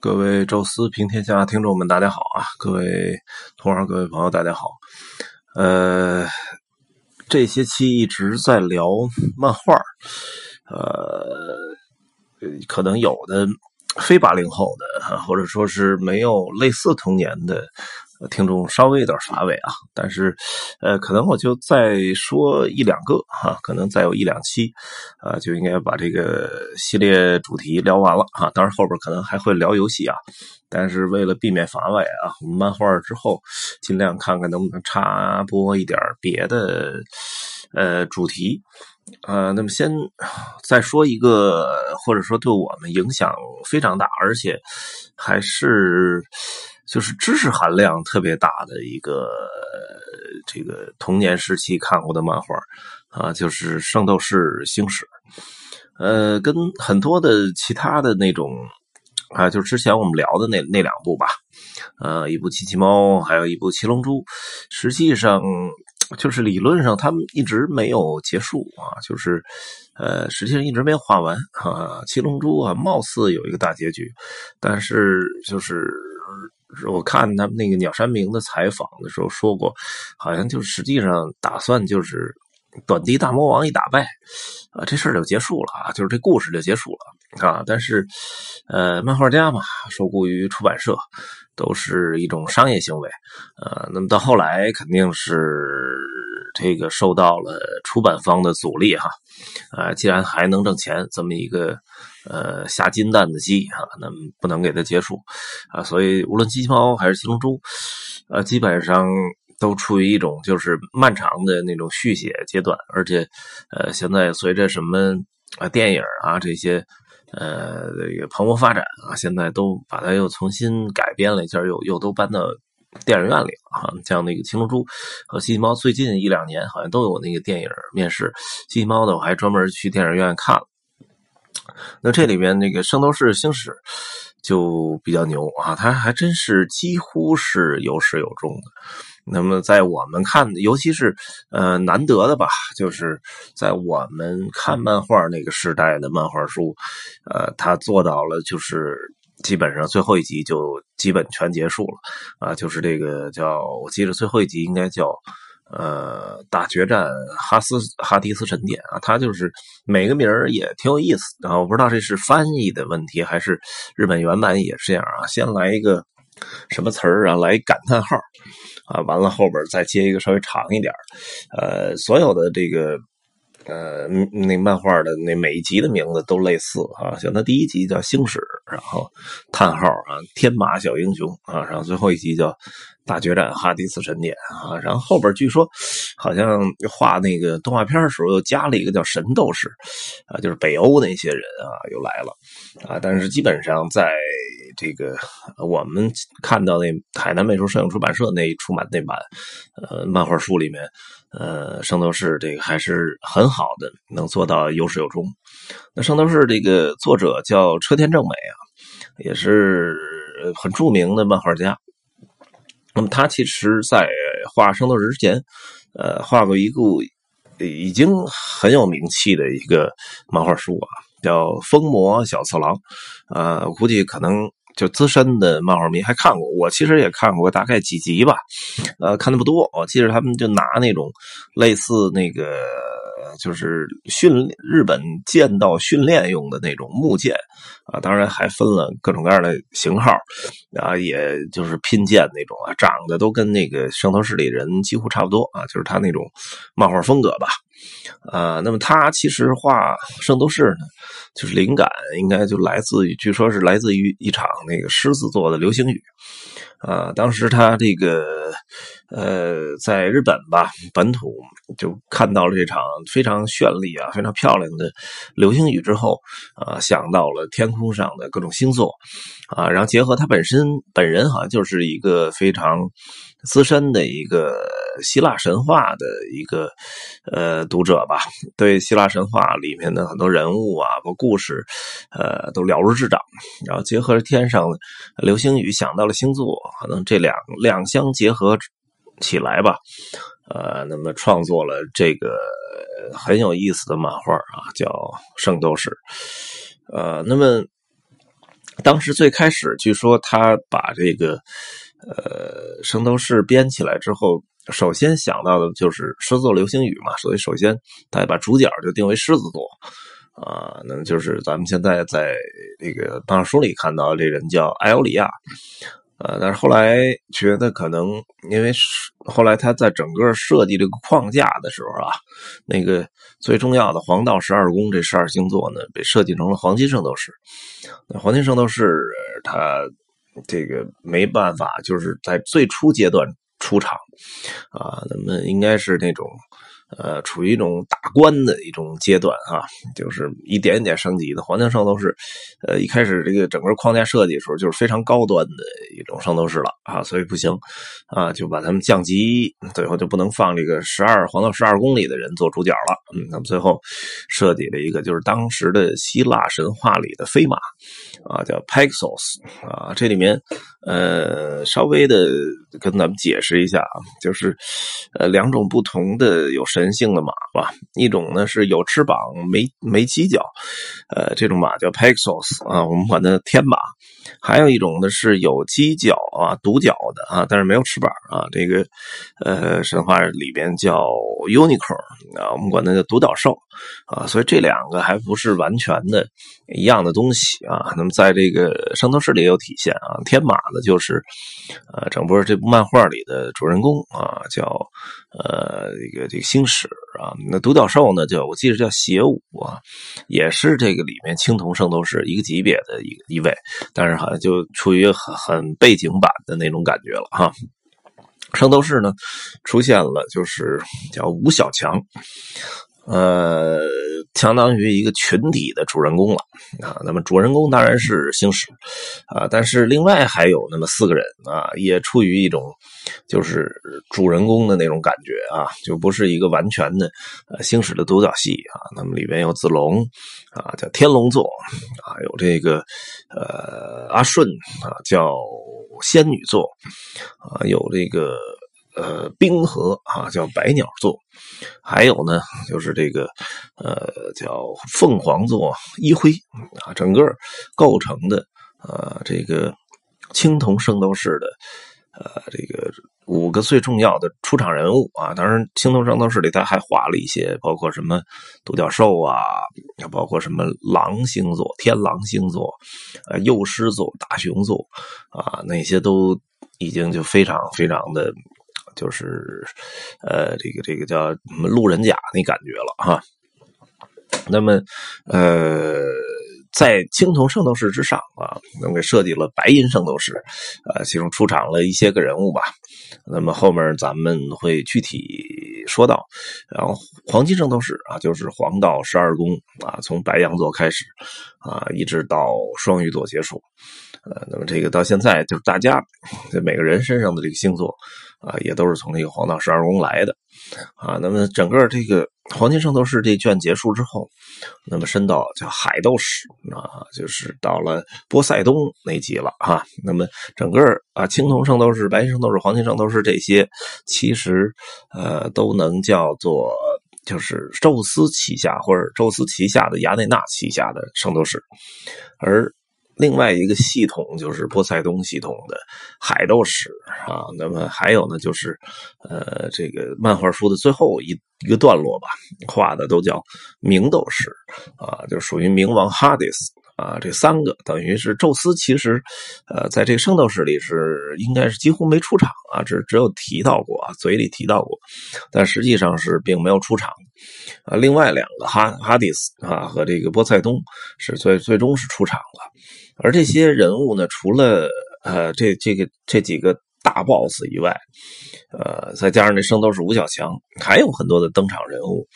各位宙斯平天下听众们，大家好啊！各位同行、各位朋友，大家好。呃，这些期一直在聊漫画，呃，可能有的非八零后的，或者说是没有类似童年的。听众稍微有点乏味啊，但是，呃，可能我就再说一两个哈，可能再有一两期，啊，就应该把这个系列主题聊完了哈。当然后边可能还会聊游戏啊，但是为了避免乏味啊，我们漫画之后尽量看看能不能插播一点别的呃主题，呃，那么先再说一个，或者说对我们影响非常大，而且还是。就是知识含量特别大的一个这个童年时期看过的漫画啊，就是《圣斗士星矢》。呃，跟很多的其他的那种啊，就之前我们聊的那那两部吧，呃，一部《机器猫》，还有一部《七龙珠》，实际上就是理论上他们一直没有结束啊，就是呃，实际上一直没有画完啊，《七龙珠》啊，貌似有一个大结局，但是就是。我看他们那个鸟山明的采访的时候说过，好像就实际上打算就是短笛大魔王一打败，啊，这事儿就结束了啊，就是这故事就结束了啊。但是，呃，漫画家嘛，受雇于出版社，都是一种商业行为，呃，那么到后来肯定是这个受到了出版方的阻力哈，啊，既然还能挣钱，这么一个。呃，下金蛋的鸡啊，那不能给它结束啊，所以无论机器猫还是七龙珠，呃，基本上都处于一种就是漫长的那种续写阶段，而且呃，现在随着什么啊电影啊这些呃这个蓬勃发展啊，现在都把它又重新改编了一下，又又都搬到电影院里啊。像那个七龙珠和机器猫，最近一两年好像都有那个电影面世，机器猫的我还专门去电影院看了。那这里边那个《圣斗士星矢》就比较牛啊，它还真是几乎是有始有终的。那么在我们看，尤其是呃难得的吧，就是在我们看漫画那个时代的漫画书，呃，它做到了就是基本上最后一集就基本全结束了啊，就是这个叫我记得最后一集应该叫。呃，大决战哈斯哈迪斯神殿啊，它就是每个名儿也挺有意思啊。我不知道这是翻译的问题，还是日本原版也是这样啊。先来一个什么词儿啊，来感叹号啊，完了后边再接一个稍微长一点呃，所有的这个呃那漫画的那每一集的名字都类似啊，像它第一集叫星矢，然后叹号啊，天马小英雄啊，然后最后一集叫。大决战哈迪斯神殿啊，然后后边据说好像画那个动画片的时候又加了一个叫神斗士啊，就是北欧那些人啊又来了啊，但是基本上在这个我们看到那海南美术摄影出版社那出版那版呃漫画书里面，呃圣斗士这个还是很好的，能做到有始有终。那圣斗士这个作者叫车田正美啊，也是很著名的漫画家。那么他其实，在画《圣斗士》之前，呃，画过一部已经很有名气的一个漫画书啊，叫《疯魔小次郎》。呃，我估计可能就资深的漫画迷还看过，我其实也看过大概几集吧，呃，看的不多。我记得他们就拿那种类似那个。就是训日本剑道训练用的那种木剑啊，当然还分了各种各样的型号啊，也就是拼剑那种啊，长得都跟那个圣斗士里人几乎差不多啊，就是他那种漫画风格吧。啊，那么他其实画圣斗士呢，就是灵感应该就来自于，据说是来自于一场那个狮子座的流星雨。啊，当时他这个呃，在日本吧本土就看到了这场非常绚丽啊、非常漂亮的流星雨之后，啊，想到了天空上的各种星座，啊，然后结合他本身本人好像就是一个非常资深的一个希腊神话的一个呃读者吧，对希腊神话里面的很多人物啊和故事，呃，都了如指掌，然后结合着天上流星雨，想到了星座。可能这两两相结合起来吧，呃，那么创作了这个很有意思的漫画啊，叫《圣斗士》。呃，那么当时最开始，据说他把这个呃《圣斗士》编起来之后，首先想到的就是狮子座流星雨嘛，所以首先他把主角就定为狮子座啊，那么就是咱们现在在这个漫画书里看到这人叫艾欧里亚。呃，但是后来觉得可能，因为后来他在整个设计这个框架的时候啊，那个最重要的黄道十二宫这十二星座呢，被设计成了黄金圣斗士。那黄金圣斗士他这个没办法，就是在最初阶段出场啊，那么应该是那种。呃，处于一种打关的一种阶段啊，就是一点一点升级的。黄金圣斗士，呃，一开始这个整个框架设计的时候就是非常高端的一种圣斗士了啊，所以不行啊，就把他们降级，最后就不能放这个十二黄道十二宫里的人做主角了。嗯，那么最后设计了一个就是当时的希腊神话里的飞马啊，叫 Paxos 啊，这里面呃稍微的跟咱们解释一下啊，就是呃两种不同的有神。人性的马吧，一种呢是有翅膀没没犄角，呃，这种马叫 Paxos 啊，我们管它天马。还有一种呢是有犄角啊、独角的啊，但是没有翅膀啊，这个呃神话里边叫 Unicorn 啊，我们管它叫独角兽啊。所以这两个还不是完全的一样的东西啊。那么在这个圣斗士里也有体现啊，天马呢就是呃整部这部漫画里的主人公啊，叫呃这个这个星史啊。那独角兽呢叫我记得叫邪武啊，也是这个里面青铜圣斗士一个级别的一一位，但是好像就处于很很背景版的那种感觉了哈。圣斗士呢出现了，就是叫吴小强。呃，相当于一个群体的主人公了啊。那么主人公当然是星矢啊，但是另外还有那么四个人啊，也处于一种就是主人公的那种感觉啊，就不是一个完全的呃星矢的独角戏啊。那么里边有子龙啊，叫天龙座啊，有这个呃阿顺啊，叫仙女座啊，有这个。呃，冰河啊，叫百鸟座，还有呢，就是这个呃，叫凤凰座一辉啊，整个构成的呃，这个青铜圣斗士的呃，这个五个最重要的出场人物啊。当然，青铜圣斗士里他还画了一些，包括什么独角兽啊，包括什么狼星座、天狼星座、呃，幼狮座、大熊座啊，那些都已经就非常非常的。就是，呃，这个这个叫路人甲那感觉了哈。那么，呃，在青铜圣斗士之上啊，那么设计了白银圣斗士，呃，其中出场了一些个人物吧。那么后面咱们会具体说到。然后黄金圣斗士啊，就是黄道十二宫啊，从白羊座开始啊，一直到双鱼座结束。呃，那么这个到现在就是大家在每个人身上的这个星座。啊，也都是从这个黄道十二宫来的，啊，那么整个这个黄金圣斗士这卷结束之后，那么升到叫海斗士啊，就是到了波塞冬那集了哈。那么整个啊青铜圣斗士、白金圣斗士、黄金圣斗士这些，其实呃都能叫做就是宙斯旗下或者宙斯旗下的雅典娜旗下的圣斗士，而。另外一个系统就是波塞冬系统的海斗士啊，那么还有呢，就是呃，这个漫画书的最后一一个段落吧，画的都叫冥斗士啊，就属于冥王哈迪斯啊，这三个等于是宙斯，其实呃，在这个圣斗士里是应该是几乎没出场啊，只只有提到过啊，嘴里提到过，但实际上是并没有出场啊。另外两个哈哈迪斯啊和这个波塞冬是最最终是出场了。而这些人物呢，除了呃这这个这几个大 boss 以外，呃，再加上那圣斗士吴小强，还有很多的登场人物，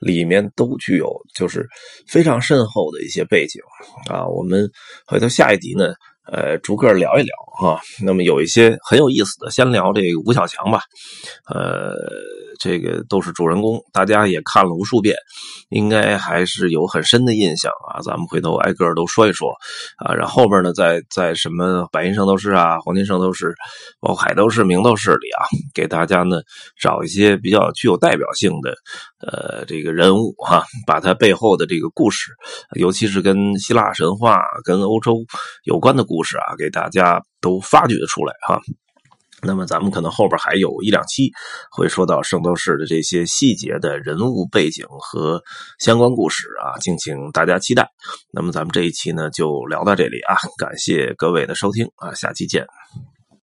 里面都具有就是非常深厚的一些背景啊。我们回头下一集呢，呃，逐个聊一聊啊。那么有一些很有意思的，先聊这个吴小强吧，呃。这个都是主人公，大家也看了无数遍，应该还是有很深的印象啊。咱们回头挨个都说一说啊。然后后边呢，在在什么白银圣斗士啊、黄金圣斗士、包括海斗士、明斗士里啊，给大家呢找一些比较具有代表性的呃这个人物哈，把他背后的这个故事，尤其是跟希腊神话、跟欧洲有关的故事啊，给大家都发掘出来哈。那么咱们可能后边还有一两期会说到圣斗士的这些细节的人物背景和相关故事啊，敬请大家期待。那么咱们这一期呢就聊到这里啊，感谢各位的收听啊，下期见。